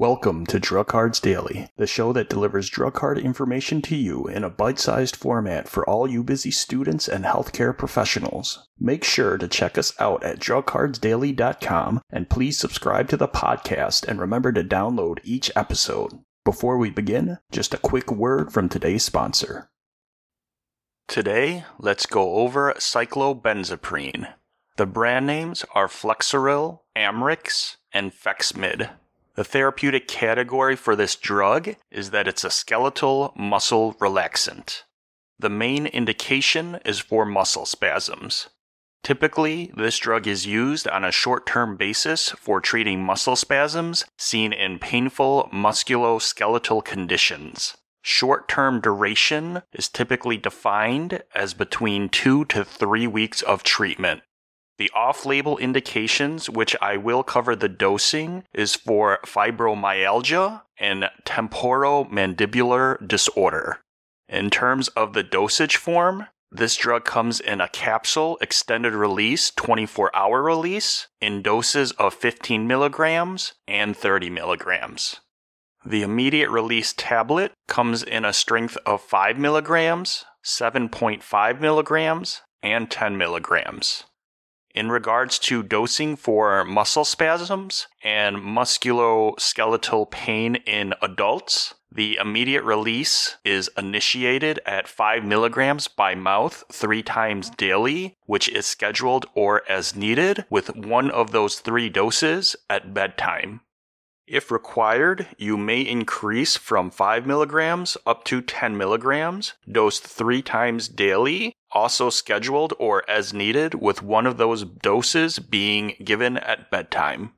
Welcome to Drug Cards Daily, the show that delivers drug card information to you in a bite sized format for all you busy students and healthcare professionals. Make sure to check us out at drugcardsdaily.com and please subscribe to the podcast and remember to download each episode. Before we begin, just a quick word from today's sponsor. Today, let's go over cyclobenzaprine. The brand names are Flexeril, Amrix, and Fexmid. The therapeutic category for this drug is that it's a skeletal muscle relaxant. The main indication is for muscle spasms. Typically, this drug is used on a short term basis for treating muscle spasms seen in painful musculoskeletal conditions. Short term duration is typically defined as between two to three weeks of treatment. The off label indications, which I will cover the dosing, is for fibromyalgia and temporomandibular disorder. In terms of the dosage form, this drug comes in a capsule, extended release, 24 hour release, in doses of 15 milligrams and 30 milligrams. The immediate release tablet comes in a strength of 5 milligrams, 7.5 milligrams, and 10 milligrams. In regards to dosing for muscle spasms and musculoskeletal pain in adults, the immediate release is initiated at 5 milligrams by mouth three times daily, which is scheduled or as needed, with one of those three doses at bedtime. If required, you may increase from 5 milligrams up to 10 milligrams, dosed three times daily, also scheduled or as needed, with one of those doses being given at bedtime.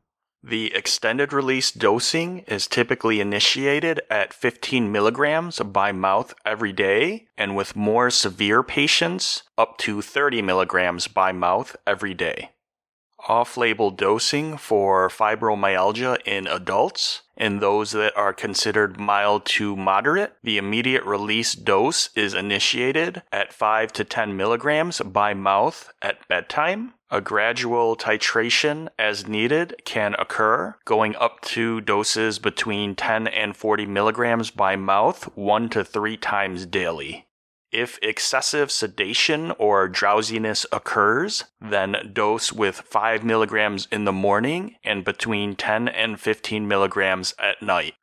The extended release dosing is typically initiated at 15 milligrams by mouth every day, and with more severe patients, up to 30 milligrams by mouth every day off label dosing for fibromyalgia in adults and those that are considered mild to moderate. The immediate release dose is initiated at 5 to 10 milligrams by mouth at bedtime. A gradual titration as needed can occur, going up to doses between 10 and 40 milligrams by mouth one to three times daily. If excessive sedation or drowsiness occurs, then dose with 5 milligrams in the morning and between 10 and 15 milligrams at night.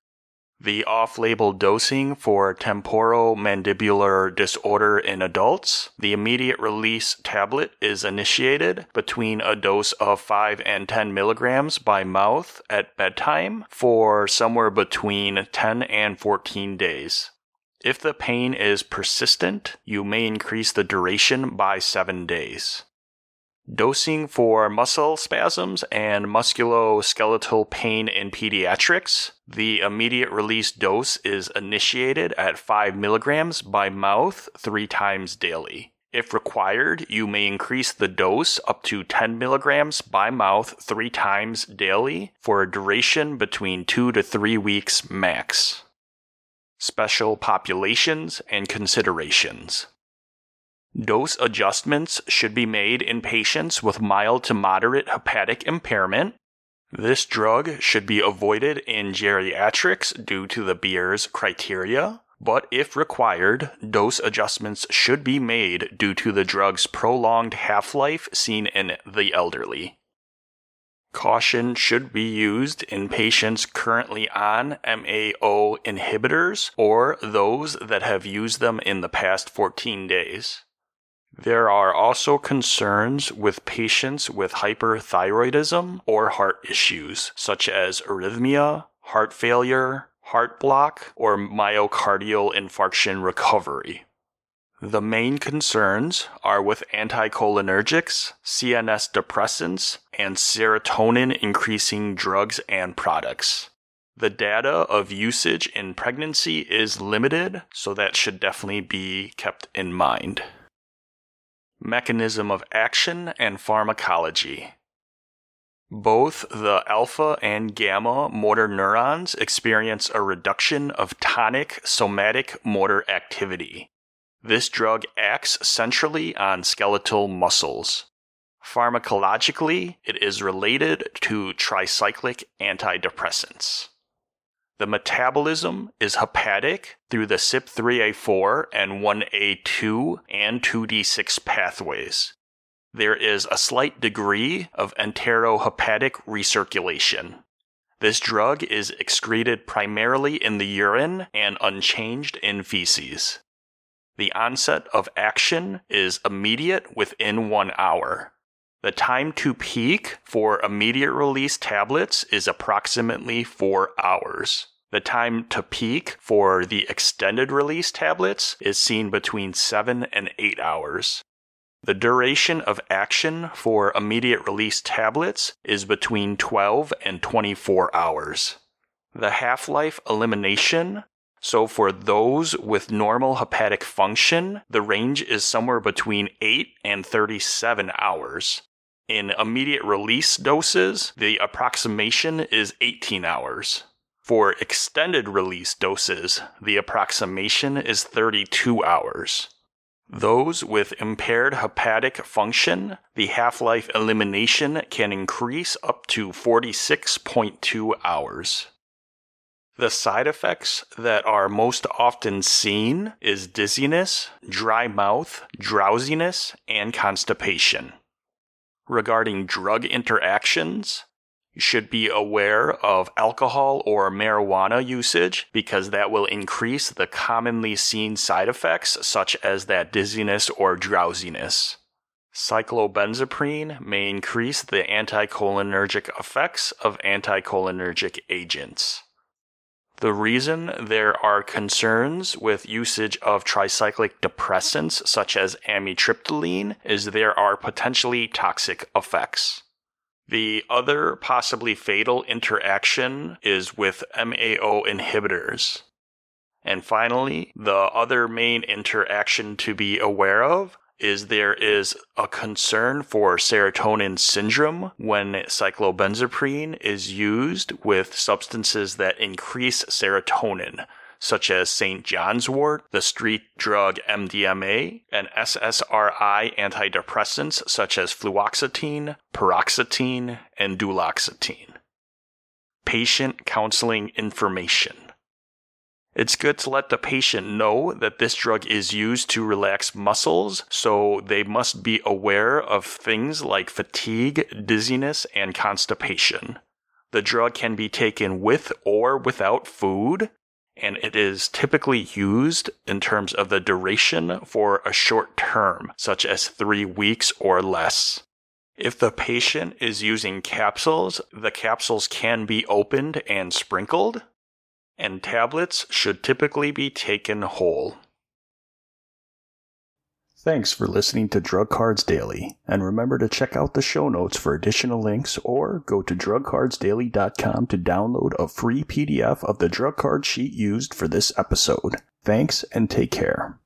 The off label dosing for temporomandibular disorder in adults, the immediate release tablet is initiated between a dose of 5 and 10 milligrams by mouth at bedtime for somewhere between 10 and 14 days. If the pain is persistent, you may increase the duration by seven days. Dosing for muscle spasms and musculoskeletal pain in pediatrics. The immediate release dose is initiated at 5 milligrams by mouth three times daily. If required, you may increase the dose up to 10 milligrams by mouth three times daily for a duration between two to three weeks max special populations, and considerations. Dose adjustments should be made in patients with mild to moderate hepatic impairment. This drug should be avoided in geriatrics due to the Beers criteria, but if required, dose adjustments should be made due to the drug's prolonged half life seen in the elderly. Caution should be used in patients currently on MAO inhibitors or those that have used them in the past 14 days. There are also concerns with patients with hyperthyroidism or heart issues, such as arrhythmia, heart failure, heart block, or myocardial infarction recovery. The main concerns are with anticholinergics, CNS depressants, and serotonin increasing drugs and products. The data of usage in pregnancy is limited, so that should definitely be kept in mind. Mechanism of action and pharmacology. Both the alpha and gamma motor neurons experience a reduction of tonic somatic motor activity. This drug acts centrally on skeletal muscles. Pharmacologically, it is related to tricyclic antidepressants. The metabolism is hepatic through the CYP3A4 and 1A2 and 2D6 pathways. There is a slight degree of enterohepatic recirculation. This drug is excreted primarily in the urine and unchanged in feces. The onset of action is immediate within one hour. The time to peak for immediate release tablets is approximately four hours. The time to peak for the extended release tablets is seen between 7 and 8 hours. The duration of action for immediate release tablets is between 12 and 24 hours. The half life elimination so, for those with normal hepatic function, the range is somewhere between 8 and 37 hours. In immediate release doses, the approximation is 18 hours. For extended release doses, the approximation is 32 hours. Those with impaired hepatic function, the half life elimination can increase up to 46.2 hours. The side effects that are most often seen is dizziness, dry mouth, drowsiness, and constipation. Regarding drug interactions, you should be aware of alcohol or marijuana usage because that will increase the commonly seen side effects such as that dizziness or drowsiness. Cyclobenzaprine may increase the anticholinergic effects of anticholinergic agents. The reason there are concerns with usage of tricyclic depressants such as amitriptyline is there are potentially toxic effects. The other possibly fatal interaction is with MAO inhibitors. And finally, the other main interaction to be aware of is there is a concern for serotonin syndrome when cyclobenzaprine is used with substances that increase serotonin, such as St. John's wort, the street drug MDMA, and SSRI antidepressants such as fluoxetine, paroxetine, and duloxetine. Patient counseling information. It's good to let the patient know that this drug is used to relax muscles, so they must be aware of things like fatigue, dizziness, and constipation. The drug can be taken with or without food, and it is typically used in terms of the duration for a short term, such as three weeks or less. If the patient is using capsules, the capsules can be opened and sprinkled, and tablets should typically be taken whole. Thanks for listening to Drug Cards Daily, and remember to check out the show notes for additional links or go to drugcardsdaily.com to download a free PDF of the drug card sheet used for this episode. Thanks and take care.